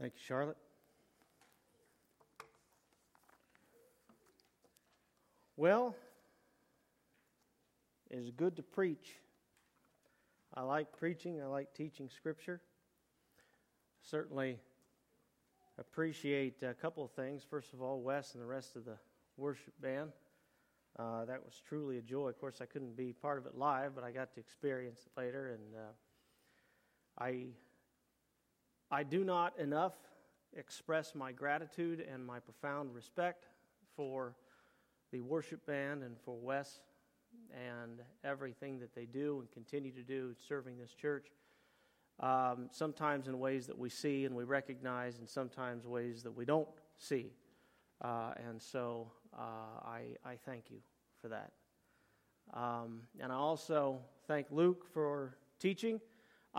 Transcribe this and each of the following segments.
Thank you, Charlotte. Well, it is good to preach. I like preaching, I like teaching Scripture. Certainly appreciate a couple of things. First of all, Wes and the rest of the worship band. Uh, that was truly a joy. Of course, I couldn't be part of it live, but I got to experience it later, and uh, I I do not enough express my gratitude and my profound respect for the worship band and for Wes and everything that they do and continue to do serving this church. Um, sometimes in ways that we see and we recognize, and sometimes ways that we don't see. Uh, and so uh, I, I thank you for that. Um, and I also thank Luke for teaching.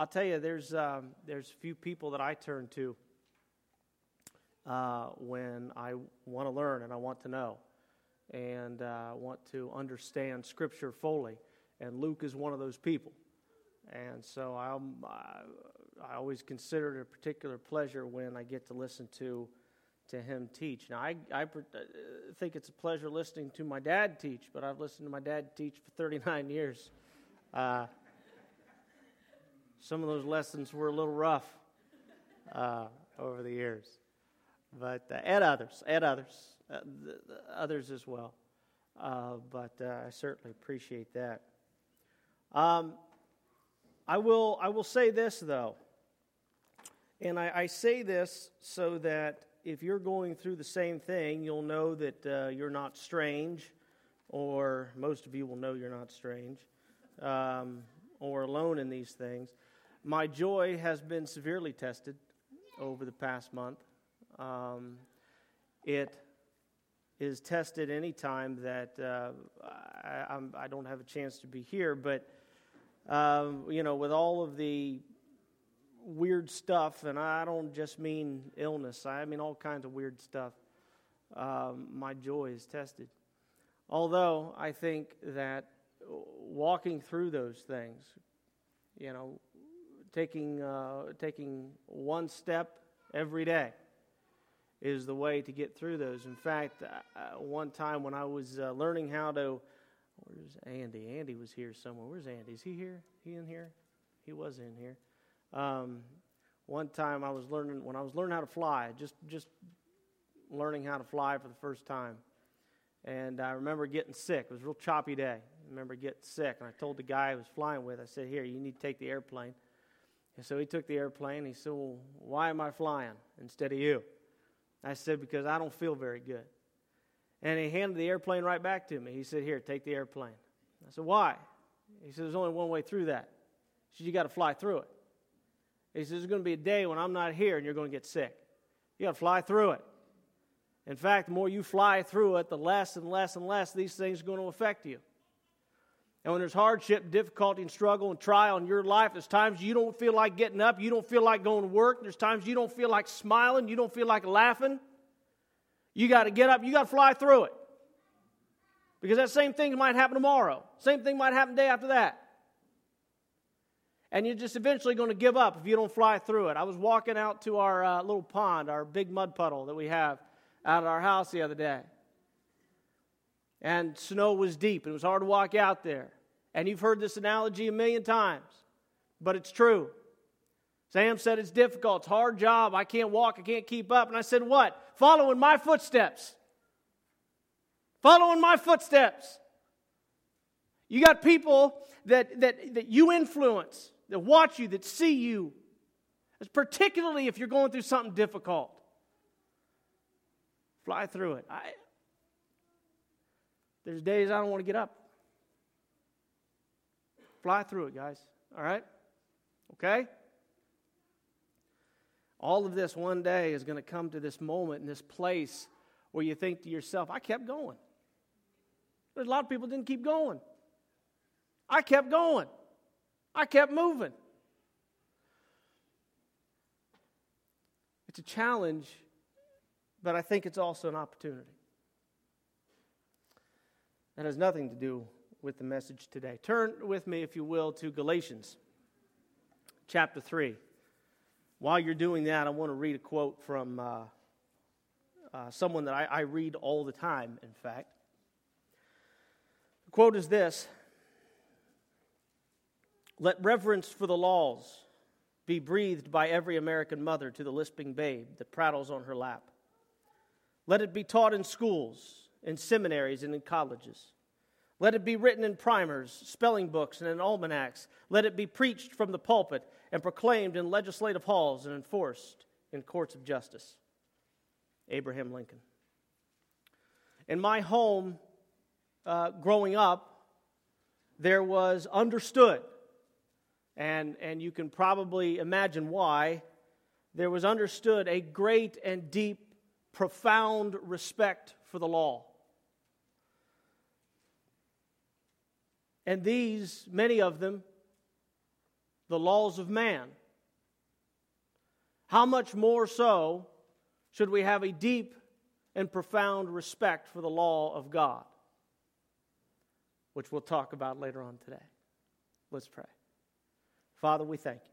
I'll tell you, there's um, there's few people that I turn to uh, when I want to learn and I want to know and uh, want to understand Scripture fully. And Luke is one of those people. And so I'm, I always consider it a particular pleasure when I get to listen to to him teach. Now, I, I uh, think it's a pleasure listening to my dad teach, but I've listened to my dad teach for 39 years. Uh, some of those lessons were a little rough uh, over the years, but uh, and others, and others, uh, the, the others as well. Uh, but uh, I certainly appreciate that. Um, I will. I will say this though, and I, I, say this so that if you're going through the same thing, you'll know that uh, you're not strange, or most of you will know you're not strange, um, or alone in these things. My joy has been severely tested over the past month. Um, it is tested any time that uh, I, I, don't have a chance to be here, but um, you know, with all of the weird stuff, and I don't just mean illness, I mean all kinds of weird stuff, um, my joy is tested. Although I think that walking through those things, you know, taking, uh, taking one step every day is the way to get through those. In fact, uh, uh, one time when I was uh, learning how to, where's Andy? Andy was here somewhere. Where's Andy? Is he here? He in here? He was in here. Um, one time I was learning when I was learning how to fly, just just learning how to fly for the first time, and I remember getting sick. It was a real choppy day. I remember getting sick, and I told the guy I was flying with, I said, "Here, you need to take the airplane." And so he took the airplane. He said, Well, why am I flying instead of you? I said, Because I don't feel very good. And he handed the airplane right back to me. He said, Here, take the airplane. I said, Why? He said, There's only one way through that. He said, You got to fly through it. He said, There's going to be a day when I'm not here and you're going to get sick. You got to fly through it. In fact, the more you fly through it, the less and less and less these things are going to affect you. And when there's hardship, difficulty, and struggle and trial in your life, there's times you don't feel like getting up, you don't feel like going to work, there's times you don't feel like smiling, you don't feel like laughing. You got to get up, you got to fly through it. Because that same thing might happen tomorrow. Same thing might happen day after that. And you're just eventually going to give up if you don't fly through it. I was walking out to our uh, little pond, our big mud puddle that we have out at our house the other day and snow was deep. It was hard to walk out there. And you've heard this analogy a million times, but it's true. Sam said it's difficult, it's hard job. I can't walk, I can't keep up. And I said, What? Following my footsteps. Following my footsteps. You got people that, that, that you influence, that watch you, that see you, particularly if you're going through something difficult. Fly through it. I, there's days I don't want to get up. Fly through it, guys. All right? Okay? All of this one day is going to come to this moment in this place where you think to yourself, I kept going. There's a lot of people didn't keep going. I kept going. I kept moving. It's a challenge, but I think it's also an opportunity. That has nothing to do with the message today. Turn with me, if you will, to Galatians chapter 3. While you're doing that, I want to read a quote from uh, uh, someone that I, I read all the time, in fact. The quote is this Let reverence for the laws be breathed by every American mother to the lisping babe that prattles on her lap. Let it be taught in schools, in seminaries, and in colleges. Let it be written in primers, spelling books, and in almanacs. Let it be preached from the pulpit and proclaimed in legislative halls and enforced in courts of justice. Abraham Lincoln. In my home, uh, growing up, there was understood, and, and you can probably imagine why, there was understood a great and deep, profound respect for the law. And these, many of them, the laws of man. How much more so should we have a deep and profound respect for the law of God, which we'll talk about later on today. Let's pray. Father, we thank you.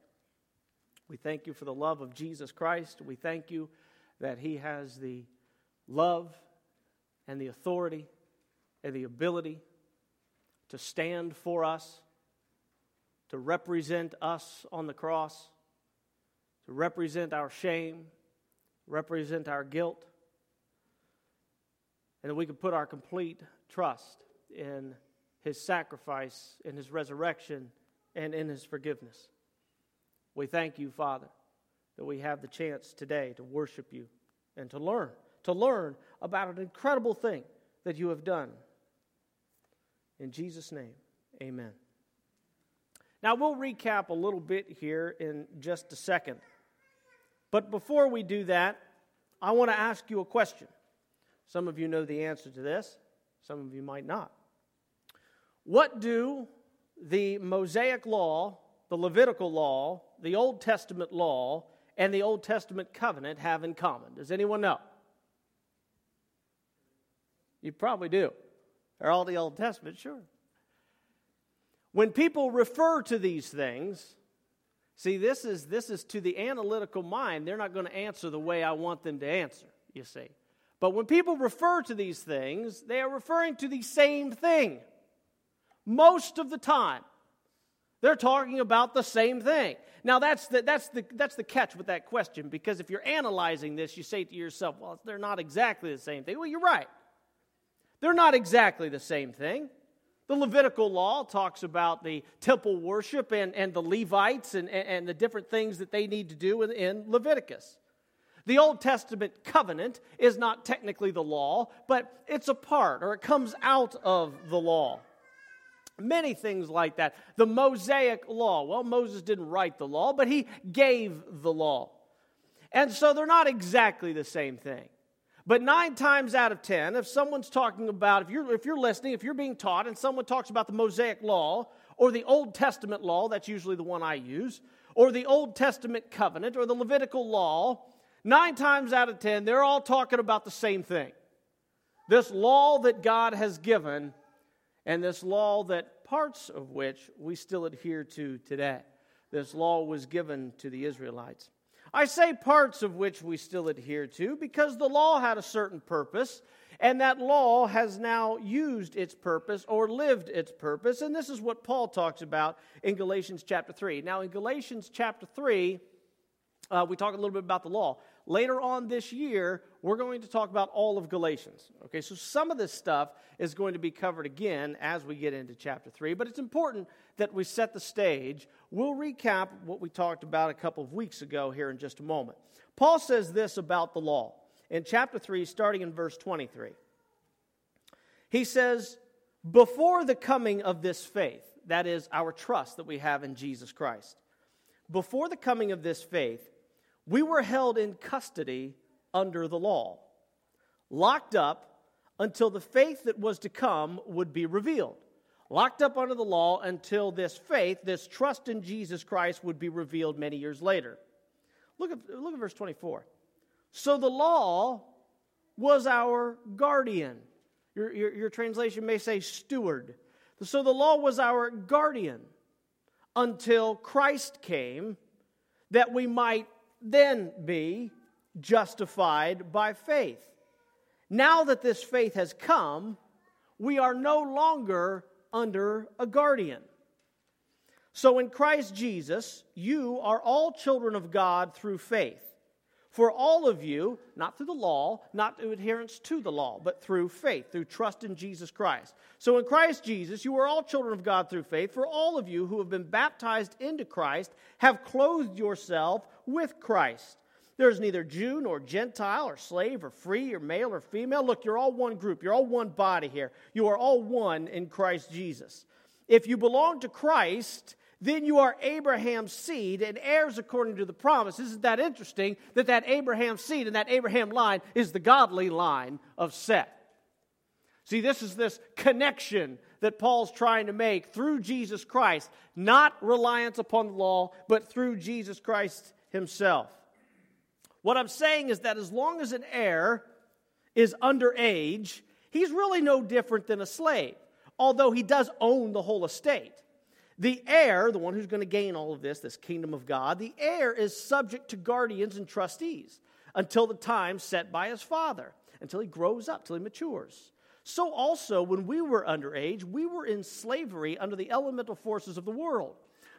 We thank you for the love of Jesus Christ. We thank you that He has the love and the authority and the ability to stand for us, to represent us on the cross, to represent our shame, represent our guilt, and that we can put our complete trust in his sacrifice, in his resurrection, and in his forgiveness. We thank you, Father, that we have the chance today to worship you and to learn, to learn about an incredible thing that you have done. In Jesus' name, amen. Now, we'll recap a little bit here in just a second. But before we do that, I want to ask you a question. Some of you know the answer to this, some of you might not. What do the Mosaic law, the Levitical law, the Old Testament law, and the Old Testament covenant have in common? Does anyone know? You probably do. They're all the Old Testament, sure. When people refer to these things, See, this is, this is to the analytical mind. They're not going to answer the way I want them to answer, you see. But when people refer to these things, they are referring to the same thing. Most of the time, they're talking about the same thing. Now, that's the, that's, the, that's the catch with that question, because if you're analyzing this, you say to yourself, well, they're not exactly the same thing. Well, you're right. They're not exactly the same thing. The Levitical law talks about the temple worship and, and the Levites and, and the different things that they need to do in, in Leviticus. The Old Testament covenant is not technically the law, but it's a part or it comes out of the law. Many things like that. The Mosaic law. Well, Moses didn't write the law, but he gave the law. And so they're not exactly the same thing. But nine times out of ten, if someone's talking about, if you're, if you're listening, if you're being taught, and someone talks about the Mosaic Law or the Old Testament Law, that's usually the one I use, or the Old Testament Covenant or the Levitical Law, nine times out of ten, they're all talking about the same thing. This law that God has given, and this law that parts of which we still adhere to today. This law was given to the Israelites. I say parts of which we still adhere to because the law had a certain purpose, and that law has now used its purpose or lived its purpose. And this is what Paul talks about in Galatians chapter 3. Now, in Galatians chapter 3, uh, we talk a little bit about the law. Later on this year, we're going to talk about all of Galatians. Okay, so some of this stuff is going to be covered again as we get into chapter 3, but it's important that we set the stage. We'll recap what we talked about a couple of weeks ago here in just a moment. Paul says this about the law in chapter 3, starting in verse 23. He says, Before the coming of this faith, that is our trust that we have in Jesus Christ, before the coming of this faith, we were held in custody under the law, locked up until the faith that was to come would be revealed. Locked up under the law until this faith, this trust in Jesus Christ, would be revealed many years later. Look at, look at verse 24. So the law was our guardian. Your, your, your translation may say steward. So the law was our guardian until Christ came that we might then be justified by faith. Now that this faith has come, we are no longer under a guardian. So in Christ Jesus, you are all children of God through faith. For all of you, not through the law, not through adherence to the law, but through faith, through trust in Jesus Christ. So in Christ Jesus, you are all children of God through faith. For all of you who have been baptized into Christ have clothed yourself with Christ. There's neither Jew nor Gentile or slave or free or male or female. Look, you're all one group. You're all one body here. You are all one in Christ Jesus. If you belong to Christ, then you are Abraham's seed and heirs according to the promise. Isn't that interesting that that Abraham seed and that Abraham line is the godly line of Seth? See, this is this connection that Paul's trying to make through Jesus Christ, not reliance upon the law, but through Jesus Christ himself. What I'm saying is that as long as an heir is underage, he's really no different than a slave, although he does own the whole estate. The heir, the one who's going to gain all of this, this kingdom of God, the heir is subject to guardians and trustees until the time set by his father, until he grows up, till he matures. So also, when we were underage, we were in slavery under the elemental forces of the world.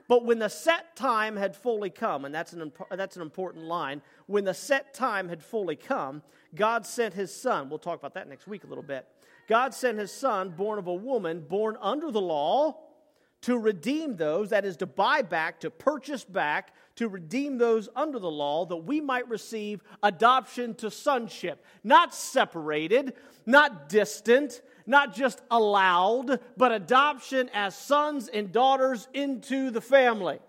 But when the set time had fully come, and that's an, that's an important line, when the set time had fully come, God sent his son. We'll talk about that next week a little bit. God sent his son, born of a woman, born under the law to redeem those, that is, to buy back, to purchase back, to redeem those under the law, that we might receive adoption to sonship. Not separated, not distant, not just allowed, but adoption as sons and daughters into the family.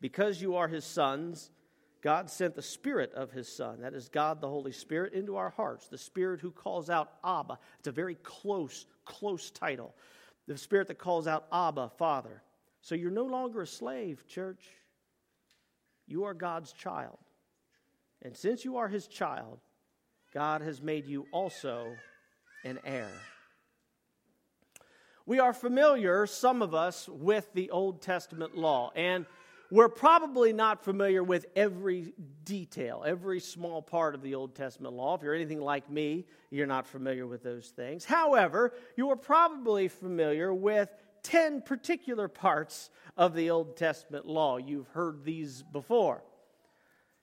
Because you are his sons, God sent the Spirit of His Son, that is God the Holy Spirit, into our hearts. The Spirit who calls out Abba. It's a very close, close title the spirit that calls out Abba, Father. So you're no longer a slave, church. You are God's child. And since you are his child, God has made you also an heir. We are familiar, some of us, with the Old Testament law. And we're probably not familiar with every detail, every small part of the Old Testament law. If you're anything like me, you're not familiar with those things. However, you are probably familiar with 10 particular parts of the Old Testament law. You've heard these before.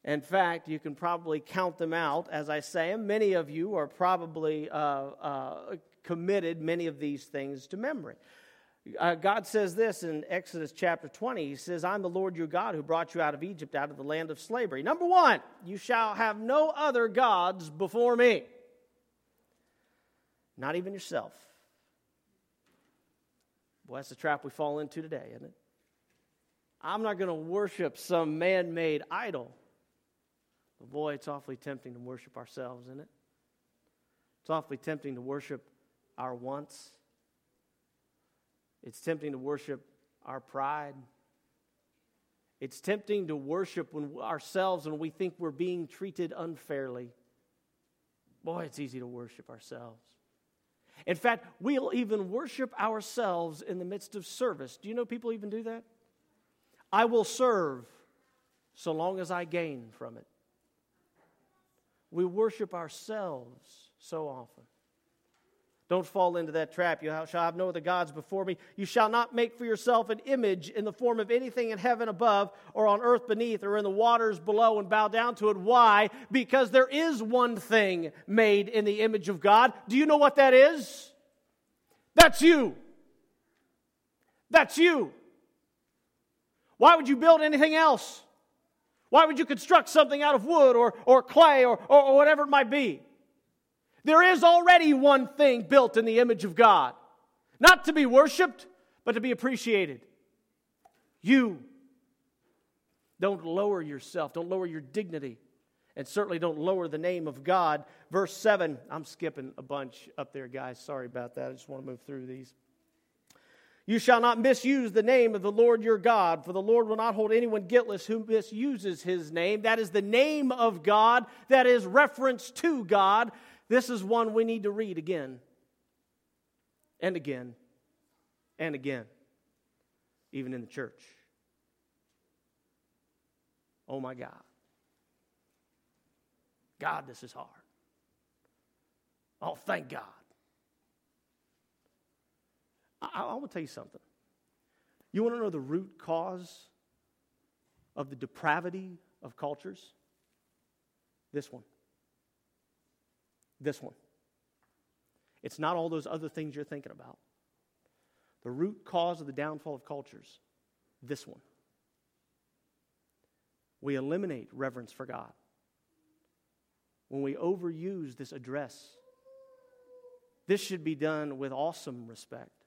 In fact, you can probably count them out as I say them. Many of you are probably uh, uh, committed many of these things to memory. Uh, God says this in Exodus chapter 20. He says, I'm the Lord your God who brought you out of Egypt, out of the land of slavery. Number one, you shall have no other gods before me, not even yourself. Well, that's the trap we fall into today, isn't it? I'm not going to worship some man made idol. But boy, it's awfully tempting to worship ourselves, isn't it? It's awfully tempting to worship our wants it's tempting to worship our pride. It's tempting to worship when ourselves when we think we're being treated unfairly. Boy, it's easy to worship ourselves. In fact, we'll even worship ourselves in the midst of service. Do you know people even do that? I will serve so long as I gain from it. We worship ourselves so often. Don't fall into that trap. You shall have no other gods before me. You shall not make for yourself an image in the form of anything in heaven above, or on earth beneath, or in the waters below, and bow down to it. Why? Because there is one thing made in the image of God. Do you know what that is? That's you. That's you. Why would you build anything else? Why would you construct something out of wood or, or clay or, or, or whatever it might be? There is already one thing built in the image of God, not to be worshiped, but to be appreciated. You. Don't lower yourself, don't lower your dignity, and certainly don't lower the name of God. Verse 7, I'm skipping a bunch up there, guys. Sorry about that. I just want to move through these. You shall not misuse the name of the Lord your God, for the Lord will not hold anyone guiltless who misuses his name. That is the name of God, that is reference to God. This is one we need to read again and again and again, even in the church. Oh my God. God, this is hard. Oh, thank God. I, I to tell you something. You want to know the root cause of the depravity of cultures? This one. This one. It's not all those other things you're thinking about. The root cause of the downfall of cultures, this one. We eliminate reverence for God. When we overuse this address, this should be done with awesome respect.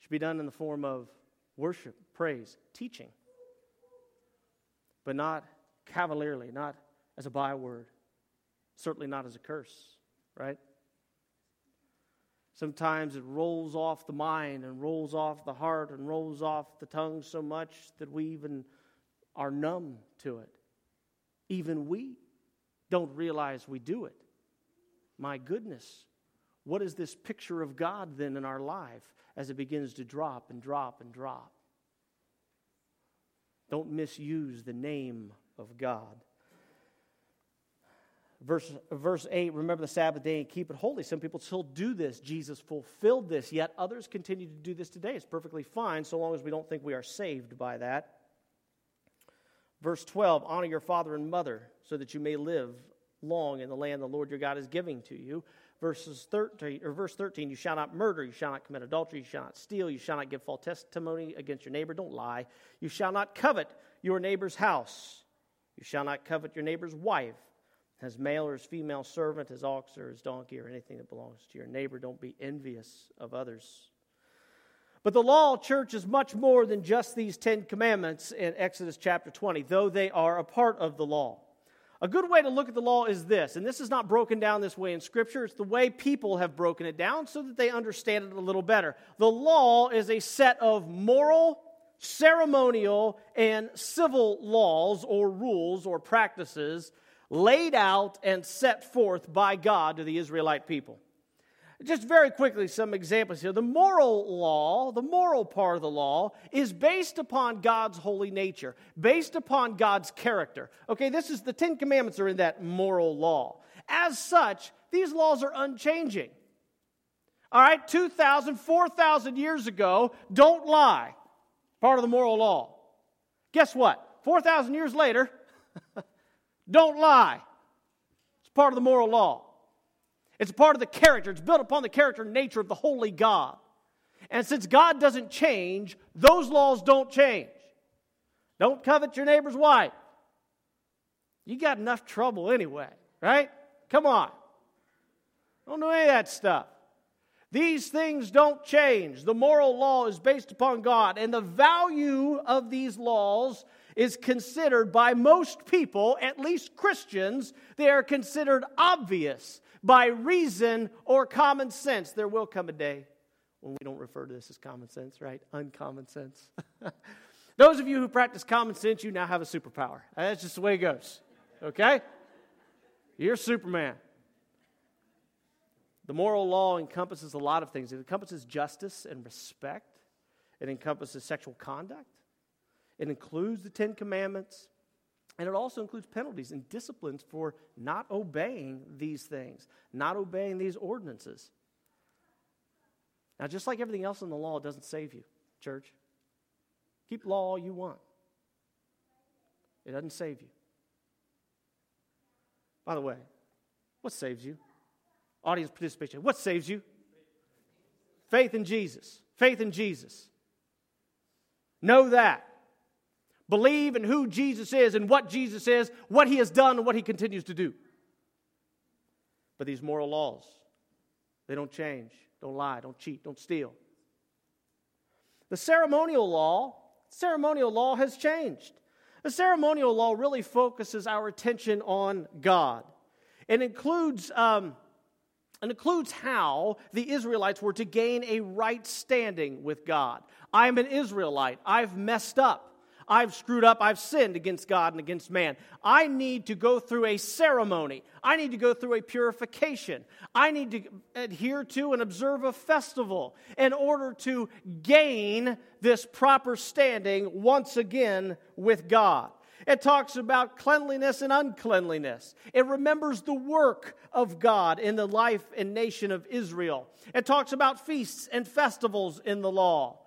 Should be done in the form of worship, praise, teaching, but not cavalierly, not as a byword, certainly not as a curse, right? Sometimes it rolls off the mind and rolls off the heart and rolls off the tongue so much that we even are numb to it. Even we don't realize we do it. My goodness, what is this picture of God then in our life as it begins to drop and drop and drop? Don't misuse the name of God. Verse, verse 8 remember the Sabbath day and keep it holy. Some people still do this. Jesus fulfilled this, yet others continue to do this today. It's perfectly fine so long as we don't think we are saved by that. Verse 12 honor your father and mother so that you may live long in the land the Lord your God is giving to you. Verses 13, or verse 13 you shall not murder, you shall not commit adultery, you shall not steal, you shall not give false testimony against your neighbor, don't lie. You shall not covet your neighbor's house, you shall not covet your neighbor's wife his male or his female servant, his ox or his donkey, or anything that belongs to your neighbor. Don't be envious of others. But the law, church, is much more than just these Ten Commandments in Exodus chapter 20, though they are a part of the law. A good way to look at the law is this, and this is not broken down this way in Scripture. It's the way people have broken it down so that they understand it a little better. The law is a set of moral, ceremonial, and civil laws or rules or practices laid out and set forth by God to the Israelite people. Just very quickly, some examples here. The moral law, the moral part of the law, is based upon God's holy nature, based upon God's character. Okay, this is the Ten Commandments are in that moral law. As such, these laws are unchanging. All right, 2,000, 4,000 years ago, don't lie, part of the moral law. Guess what? 4,000 years later, Don't lie. It's part of the moral law. It's part of the character. It's built upon the character and nature of the holy God. And since God doesn't change, those laws don't change. Don't covet your neighbor's wife. You got enough trouble anyway, right? Come on. Don't do any of that stuff. These things don't change. The moral law is based upon God, and the value of these laws is considered by most people, at least Christians, they are considered obvious by reason or common sense. There will come a day when we don't refer to this as common sense, right? Uncommon sense. Those of you who practice common sense, you now have a superpower. That's just the way it goes, okay? You're Superman. The moral law encompasses a lot of things. It encompasses justice and respect. It encompasses sexual conduct. It includes the Ten Commandments, and it also includes penalties and disciplines for not obeying these things, not obeying these ordinances. Now, just like everything else in the law, it doesn't save you, church. Keep law all you want, it doesn't save you. By the way, what saves you? Audience participation. What saves you? Faith in Jesus. Faith in Jesus. Know that. Believe in who Jesus is and what Jesus is, what he has done, and what he continues to do. But these moral laws, they don't change. Don't lie, don't cheat, don't steal. The ceremonial law, ceremonial law has changed. The ceremonial law really focuses our attention on God. It includes, um, it includes how the Israelites were to gain a right standing with God. I'm an Israelite. I've messed up. I've screwed up, I've sinned against God and against man. I need to go through a ceremony. I need to go through a purification. I need to adhere to and observe a festival in order to gain this proper standing once again with God. It talks about cleanliness and uncleanliness. It remembers the work of God in the life and nation of Israel. It talks about feasts and festivals in the law.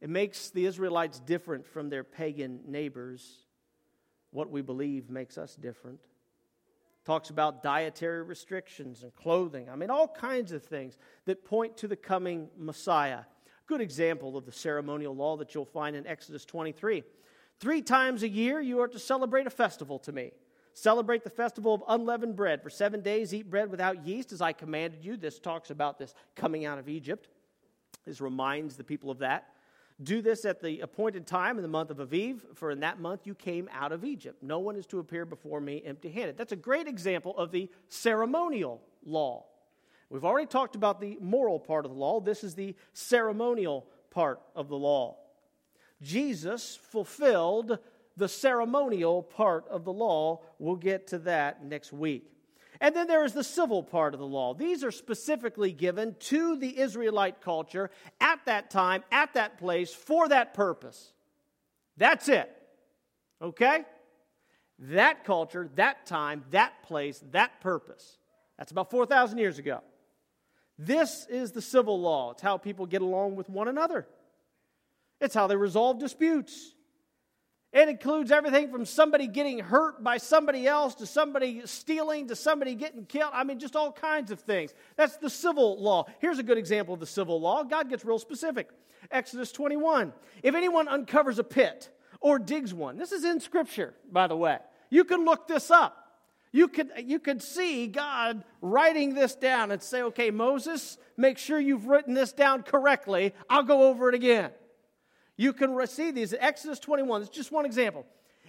It makes the Israelites different from their pagan neighbors. What we believe makes us different. Talks about dietary restrictions and clothing. I mean, all kinds of things that point to the coming Messiah. Good example of the ceremonial law that you'll find in Exodus 23. Three times a year you are to celebrate a festival to me. Celebrate the festival of unleavened bread. For seven days eat bread without yeast, as I commanded you. This talks about this coming out of Egypt. This reminds the people of that. Do this at the appointed time in the month of Aviv, for in that month you came out of Egypt. No one is to appear before me empty handed. That's a great example of the ceremonial law. We've already talked about the moral part of the law. This is the ceremonial part of the law. Jesus fulfilled the ceremonial part of the law. We'll get to that next week. And then there is the civil part of the law. These are specifically given to the Israelite culture at that time, at that place, for that purpose. That's it. Okay? That culture, that time, that place, that purpose. That's about 4,000 years ago. This is the civil law. It's how people get along with one another, it's how they resolve disputes. It includes everything from somebody getting hurt by somebody else to somebody stealing to somebody getting killed. I mean, just all kinds of things. That's the civil law. Here's a good example of the civil law. God gets real specific. Exodus 21. If anyone uncovers a pit or digs one, this is in Scripture, by the way. You can look this up. You could, you could see God writing this down and say, okay, Moses, make sure you've written this down correctly. I'll go over it again. You can see these. Exodus 21, it's just one example.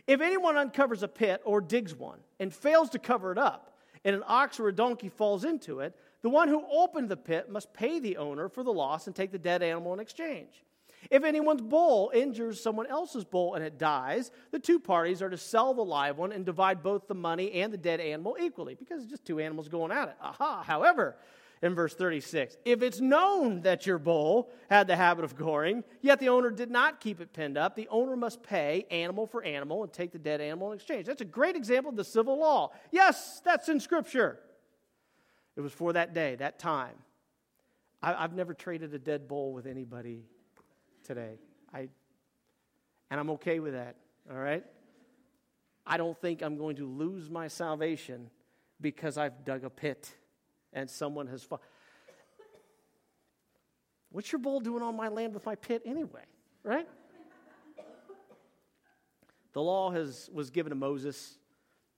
If anyone uncovers a pit or digs one and fails to cover it up, and an ox or a donkey falls into it, the one who opened the pit must pay the owner for the loss and take the dead animal in exchange. If anyone's bull injures someone else's bull and it dies, the two parties are to sell the live one and divide both the money and the dead animal equally because it's just two animals going at it. Aha. However, in verse 36. If it's known that your bull had the habit of goring, yet the owner did not keep it pinned up, the owner must pay animal for animal and take the dead animal in exchange. That's a great example of the civil law. Yes, that's in Scripture. It was for that day, that time. I, have never traded a dead bull with anybody today. I, and I'm okay with that, all right? I don't think I'm going to lose my salvation because I've dug a pit and someone has fought. What's your bull doing on my land with my pit anyway, right? the law has, was given to Moses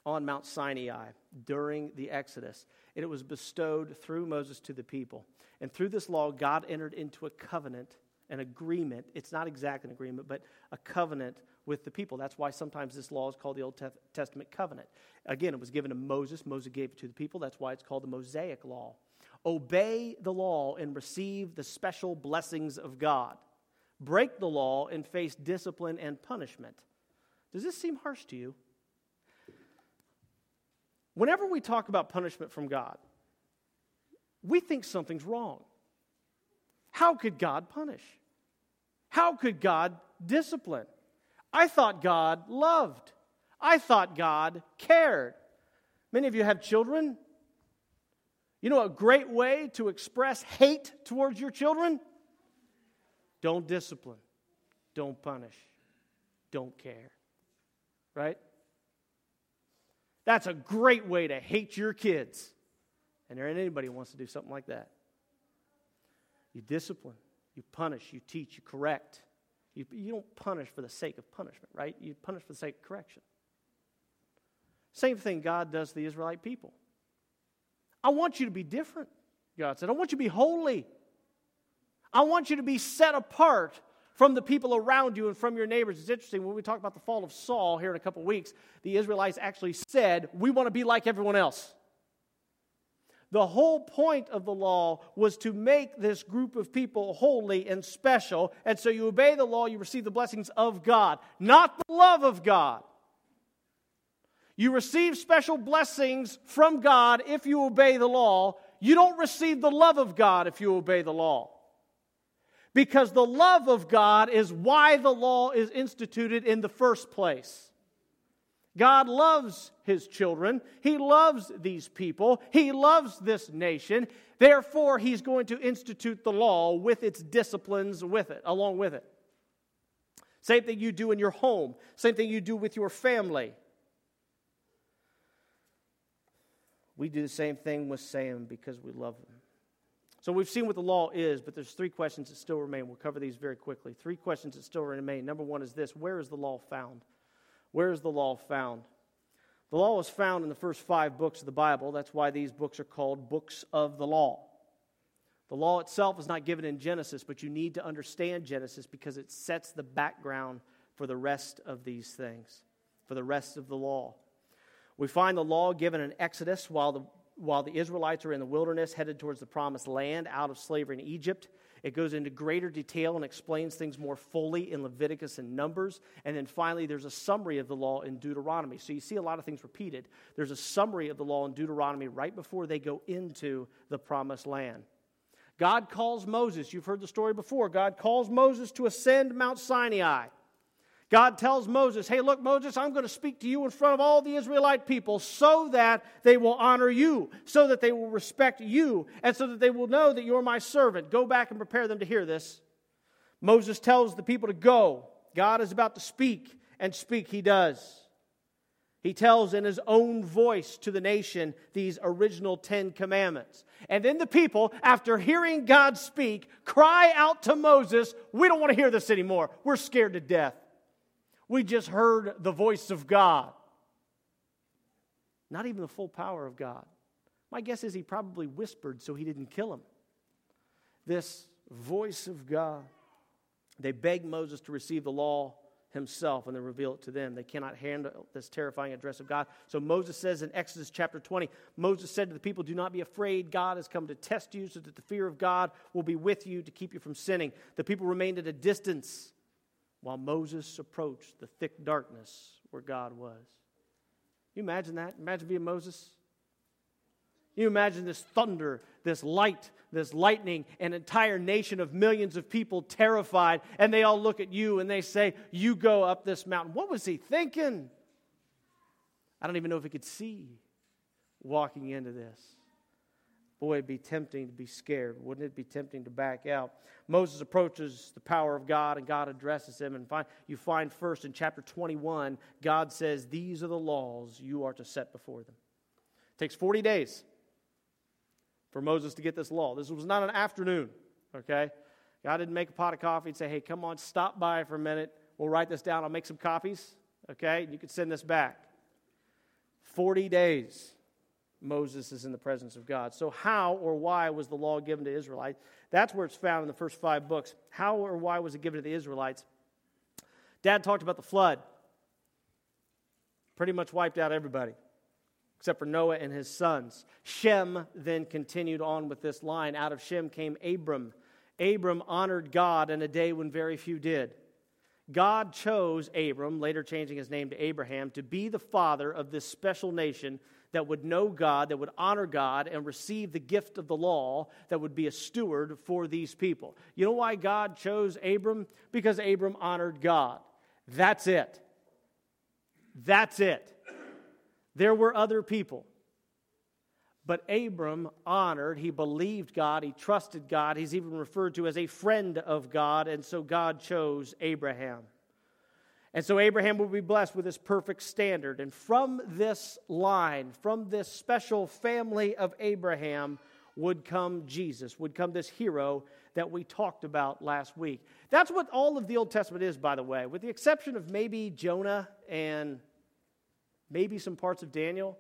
on Mount Sinai during the Exodus, and it was bestowed through Moses to the people. And through this law, God entered into a covenant, an agreement. It's not exact an agreement, but a covenant with the people. That's why sometimes this law is called the Old Testament covenant. Again, it was given to Moses. Moses gave it to the people. That's why it's called the Mosaic law. Obey the law and receive the special blessings of God. Break the law and face discipline and punishment. Does this seem harsh to you? Whenever we talk about punishment from God, we think something's wrong. How could God punish? How could God discipline? I thought God loved. I thought God cared. Many of you have children. You know a great way to express hate towards your children? Don't discipline, don't punish, don't care. Right? That's a great way to hate your kids. And there ain't anybody who wants to do something like that. You discipline, you punish, you teach, you correct. You, you don't punish for the sake of punishment, right? You punish for the sake of correction. Same thing God does to the Israelite people. I want you to be different, God said. I want you to be holy. I want you to be set apart from the people around you and from your neighbors. It's interesting when we talk about the fall of Saul here in a couple weeks, the Israelites actually said, We want to be like everyone else. The whole point of the law was to make this group of people holy and special. And so you obey the law, you receive the blessings of God, not the love of God. You receive special blessings from God if you obey the law. You don't receive the love of God if you obey the law. Because the love of God is why the law is instituted in the first place. God loves his children. He loves these people. He loves this nation. Therefore, he's going to institute the law with its disciplines with it, along with it. Same thing you do in your home, same thing you do with your family. We do the same thing with Sam because we love him. So we've seen what the law is, but there's three questions that still remain. We'll cover these very quickly. Three questions that still remain. Number one is this Where is the law found? Where is the law found? The law is found in the first five books of the Bible. That's why these books are called books of the law. The law itself is not given in Genesis, but you need to understand Genesis because it sets the background for the rest of these things, for the rest of the law. We find the law given in Exodus while the, while the Israelites are in the wilderness headed towards the promised land out of slavery in Egypt. It goes into greater detail and explains things more fully in Leviticus and Numbers. And then finally, there's a summary of the law in Deuteronomy. So you see a lot of things repeated. There's a summary of the law in Deuteronomy right before they go into the promised land. God calls Moses, you've heard the story before. God calls Moses to ascend Mount Sinai. God tells Moses, Hey, look, Moses, I'm going to speak to you in front of all the Israelite people so that they will honor you, so that they will respect you, and so that they will know that you're my servant. Go back and prepare them to hear this. Moses tells the people to go. God is about to speak, and speak he does. He tells in his own voice to the nation these original Ten Commandments. And then the people, after hearing God speak, cry out to Moses, We don't want to hear this anymore. We're scared to death. We just heard the voice of God. Not even the full power of God. My guess is he probably whispered so he didn't kill him. This voice of God. They begged Moses to receive the law himself and then reveal it to them. They cannot handle this terrifying address of God. So Moses says in Exodus chapter 20, Moses said to the people, Do not be afraid. God has come to test you so that the fear of God will be with you to keep you from sinning. The people remained at a distance while Moses approached the thick darkness where God was. You imagine that? Imagine being Moses. You imagine this thunder, this light, this lightning, an entire nation of millions of people terrified, and they all look at you and they say, You go up this mountain. What was he thinking? I don't even know if he could see walking into this. Boy, it'd be tempting to be scared. Wouldn't it be tempting to back out? Moses approaches the power of God and God addresses him. And find, you find first in chapter 21, God says, These are the laws you are to set before them. It takes 40 days for Moses to get this law. This was not an afternoon, okay? God didn't make a pot of coffee and say, Hey, come on, stop by for a minute. We'll write this down. I'll make some copies, okay? And you can send this back. 40 days. Moses is in the presence of God. So, how or why was the law given to Israelites? That's where it's found in the first five books. How or why was it given to the Israelites? Dad talked about the flood. Pretty much wiped out everybody, except for Noah and his sons. Shem then continued on with this line. Out of Shem came Abram. Abram honored God in a day when very few did. God chose Abram, later changing his name to Abraham, to be the father of this special nation that would know God, that would honor God, and receive the gift of the law, that would be a steward for these people. You know why God chose Abram? Because Abram honored God. That's it. That's it. There were other people. But Abram honored, he believed God, he trusted God, he's even referred to as a friend of God, and so God chose Abraham. And so Abraham will be blessed with this perfect standard. And from this line, from this special family of Abraham, would come Jesus, would come this hero that we talked about last week. That's what all of the Old Testament is, by the way, with the exception of maybe Jonah and maybe some parts of Daniel.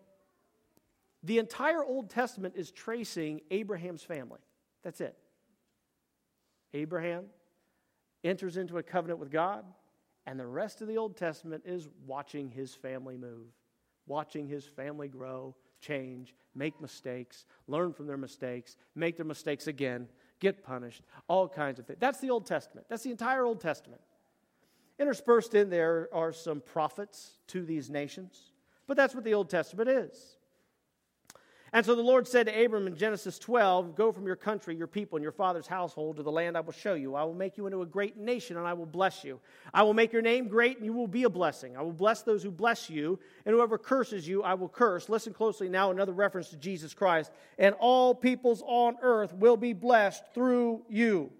The entire Old Testament is tracing Abraham's family. That's it. Abraham enters into a covenant with God. And the rest of the Old Testament is watching his family move, watching his family grow, change, make mistakes, learn from their mistakes, make their mistakes again, get punished, all kinds of things. That's the Old Testament. That's the entire Old Testament. Interspersed in there are some prophets to these nations, but that's what the Old Testament is. And so the Lord said to Abram in Genesis 12, Go from your country, your people, and your father's household to the land I will show you. I will make you into a great nation, and I will bless you. I will make your name great, and you will be a blessing. I will bless those who bless you, and whoever curses you, I will curse. Listen closely now, another reference to Jesus Christ. And all peoples on earth will be blessed through you.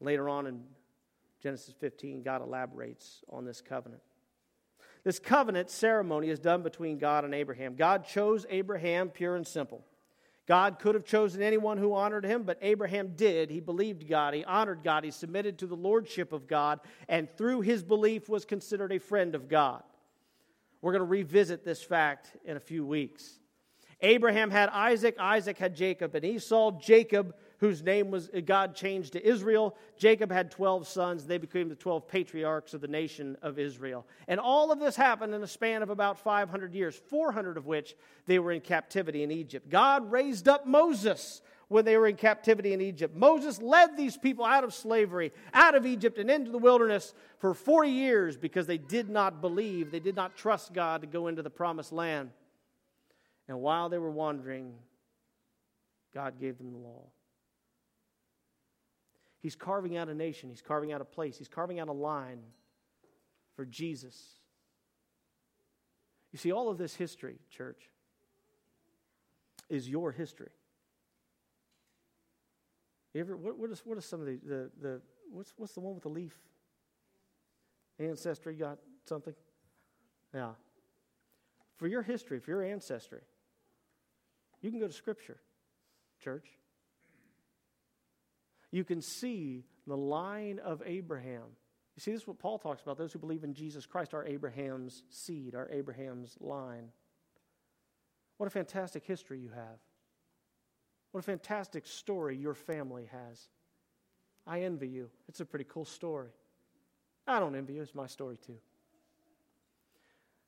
Later on in Genesis 15, God elaborates on this covenant. This covenant ceremony is done between God and Abraham. God chose Abraham pure and simple. God could have chosen anyone who honored him, but Abraham did. He believed God, he honored God, he submitted to the lordship of God, and through his belief was considered a friend of God. We're going to revisit this fact in a few weeks. Abraham had Isaac, Isaac had Jacob, and Esau, Jacob whose name was God changed to Israel. Jacob had 12 sons. They became the 12 patriarchs of the nation of Israel. And all of this happened in a span of about 500 years, 400 of which they were in captivity in Egypt. God raised up Moses when they were in captivity in Egypt. Moses led these people out of slavery, out of Egypt, and into the wilderness for 40 years because they did not believe, they did not trust God to go into the promised land. And while they were wandering, God gave them the law. He's carving out a nation, he's carving out a place, he's carving out a line for Jesus. You see, all of this history, church, is your history. You ever, what, what, is, what is some of the, the, the what's, what's the one with the leaf? Ancestry got something? Yeah. For your history, for your ancestry, you can go to Scripture, church you can see the line of Abraham. You see, this is what Paul talks about. Those who believe in Jesus Christ are Abraham's seed, are Abraham's line. What a fantastic history you have. What a fantastic story your family has. I envy you. It's a pretty cool story. I don't envy you, it's my story too.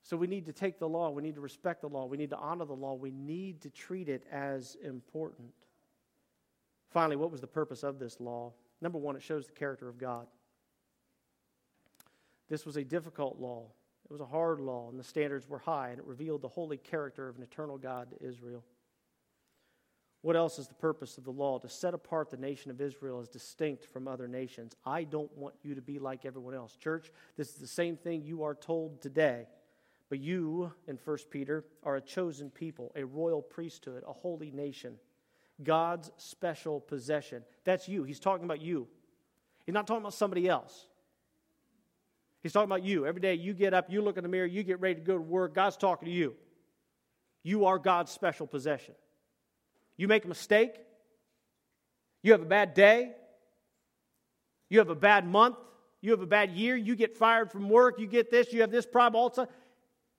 So we need to take the law, we need to respect the law, we need to honor the law, we need to treat it as important. Finally, what was the purpose of this law? Number one, it shows the character of God. This was a difficult law. It was a hard law, and the standards were high, and it revealed the holy character of an eternal God to Israel. What else is the purpose of the law? To set apart the nation of Israel as distinct from other nations. I don't want you to be like everyone else. Church, this is the same thing you are told today. But you, in 1 Peter, are a chosen people, a royal priesthood, a holy nation. God's special possession. That's you. He's talking about you. He's not talking about somebody else. He's talking about you. Every day you get up, you look in the mirror, you get ready to go to work. God's talking to you. You are God's special possession. You make a mistake, you have a bad day, you have a bad month, you have a bad year, you get fired from work, you get this, you have this problem, all a sudden,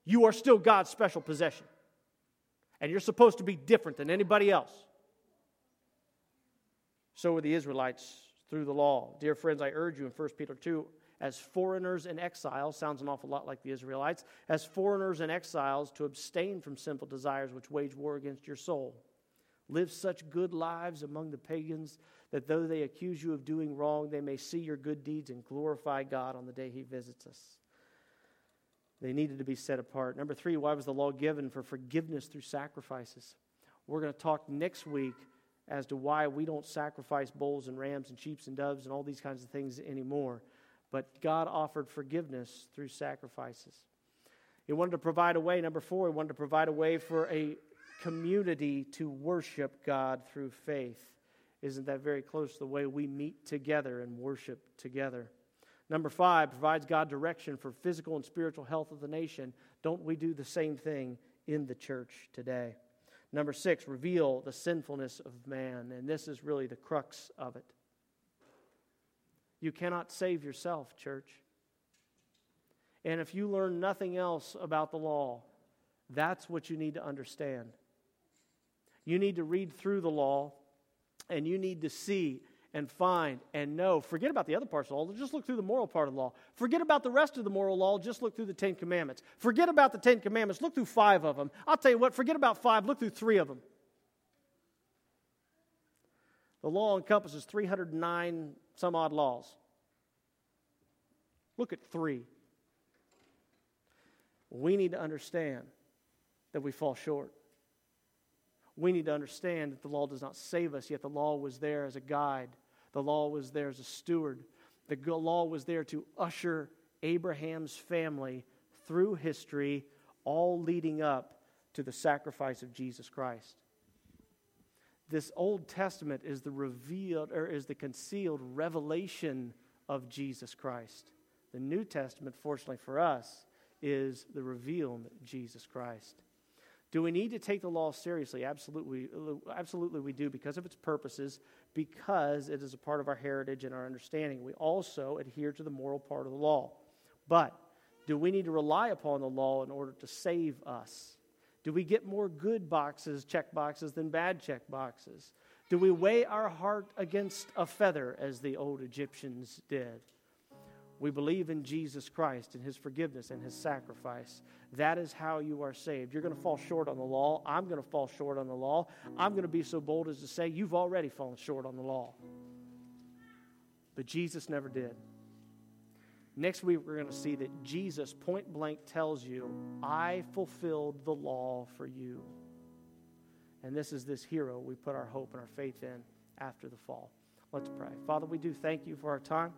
you are still God's special possession. And you're supposed to be different than anybody else. So were the Israelites through the law. Dear friends, I urge you in 1 Peter 2 as foreigners and exiles, sounds an awful lot like the Israelites, as foreigners and exiles to abstain from sinful desires which wage war against your soul. Live such good lives among the pagans that though they accuse you of doing wrong, they may see your good deeds and glorify God on the day he visits us. They needed to be set apart. Number three, why was the law given? For forgiveness through sacrifices. We're going to talk next week as to why we don't sacrifice bulls and rams and sheep and doves and all these kinds of things anymore. But God offered forgiveness through sacrifices. He wanted to provide a way, number four, he wanted to provide a way for a community to worship God through faith. Isn't that very close to the way we meet together and worship together? Number five, provides God direction for physical and spiritual health of the nation. Don't we do the same thing in the church today? Number six, reveal the sinfulness of man. And this is really the crux of it. You cannot save yourself, church. And if you learn nothing else about the law, that's what you need to understand. You need to read through the law and you need to see and find and know. Forget about the other parts of the law. Just look through the moral part of the law. Forget about the rest of the moral law. Just look through the Ten Commandments. Forget about the Ten Commandments. Look through five of them. I'll tell you what, forget about five. Look through three of them. The law encompasses 309 some odd laws. Look at three. We need to understand that we fall short. we need to understand that the law does not save us, yet the law was there as a guide. The law was there as a steward. The law was there to usher Abraham's family through history, all leading up to the sacrifice of Jesus Christ. This Old Testament is the revealed or is the concealed revelation of Jesus Christ. The New Testament, fortunately for us, is the revealed Jesus Christ. Do we need to take the law seriously? Absolutely, absolutely we do because of its purposes, because it is a part of our heritage and our understanding. We also adhere to the moral part of the law. But do we need to rely upon the law in order to save us? Do we get more good boxes, check boxes, than bad check boxes? Do we weigh our heart against a feather as the old Egyptians did? We believe in Jesus Christ and his forgiveness and his sacrifice. That is how you are saved. You're going to fall short on the law. I'm going to fall short on the law. I'm going to be so bold as to say, You've already fallen short on the law. But Jesus never did. Next week, we're going to see that Jesus point blank tells you, I fulfilled the law for you. And this is this hero we put our hope and our faith in after the fall. Let's pray. Father, we do thank you for our time.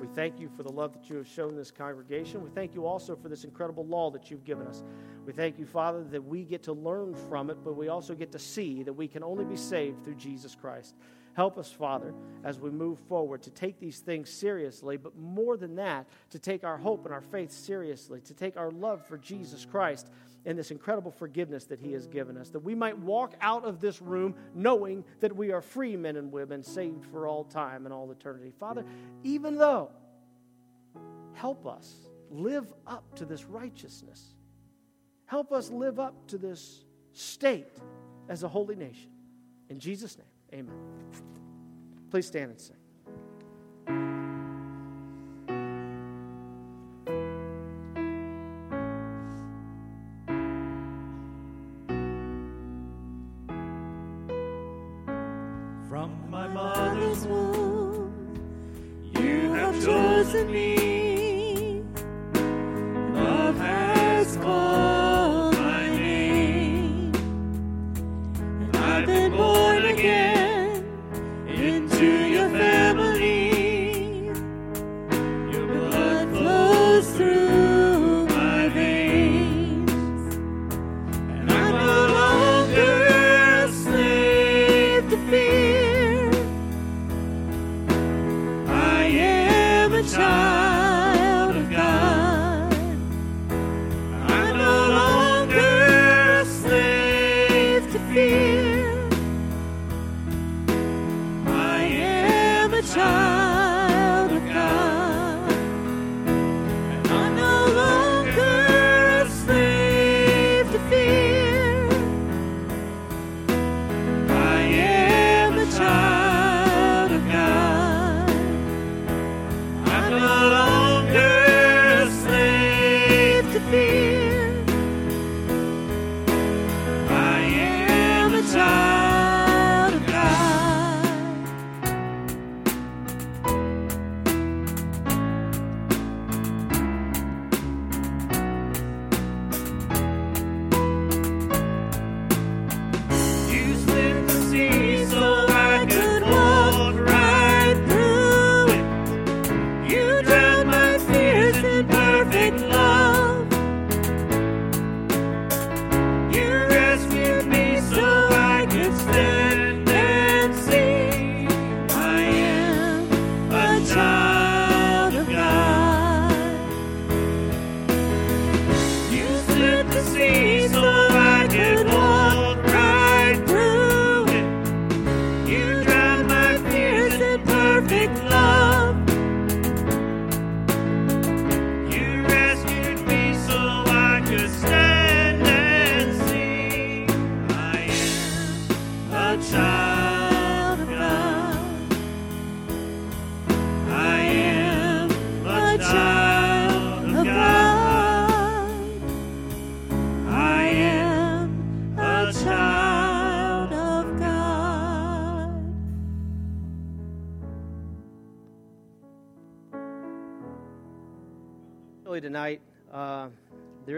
We thank you for the love that you have shown this congregation. We thank you also for this incredible law that you've given us. We thank you, Father, that we get to learn from it, but we also get to see that we can only be saved through Jesus Christ. Help us, Father, as we move forward to take these things seriously, but more than that, to take our hope and our faith seriously, to take our love for Jesus Christ and this incredible forgiveness that He has given us, that we might walk out of this room knowing that we are free men and women, saved for all time and all eternity. Father, even though, help us live up to this righteousness. Help us live up to this state as a holy nation. In Jesus' name, amen. Please stand and sing.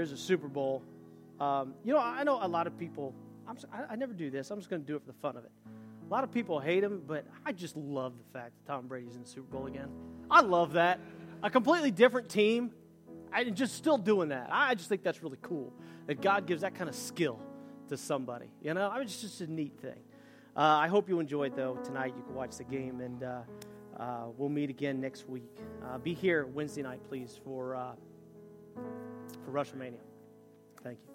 Is a Super Bowl. Um, you know, I know a lot of people I'm, I, I never do this. I'm just going to do it for the fun of it. A lot of people hate him, but I just love the fact that Tom Brady's in the Super Bowl again. I love that. A completely different team, and just still doing that. I just think that's really cool that God gives that kind of skill to somebody. You know, I mean, it's just a neat thing. Uh, I hope you enjoyed, though, tonight. You can watch the game, and uh, uh, we'll meet again next week. Uh, be here Wednesday night, please, for, uh, for WrestleMania. Thank you.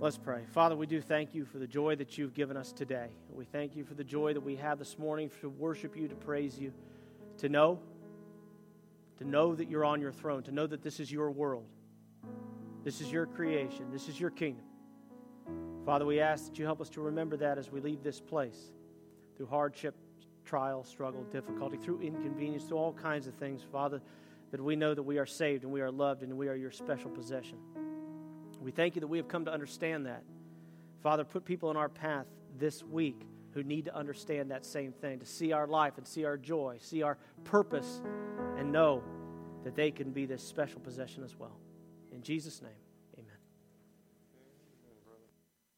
Let's pray. Father, we do thank you for the joy that you've given us today. We thank you for the joy that we have this morning to worship you, to praise you, to know, to know that you're on your throne, to know that this is your world. This is your creation. This is your kingdom. Father, we ask that you help us to remember that as we leave this place through hardship, trial, struggle, difficulty, through inconvenience, through all kinds of things, Father, that we know that we are saved and we are loved and we are your special possession. We thank you that we have come to understand that. Father, put people in our path this week who need to understand that same thing, to see our life and see our joy, see our purpose, and know that they can be this special possession as well. In Jesus' name.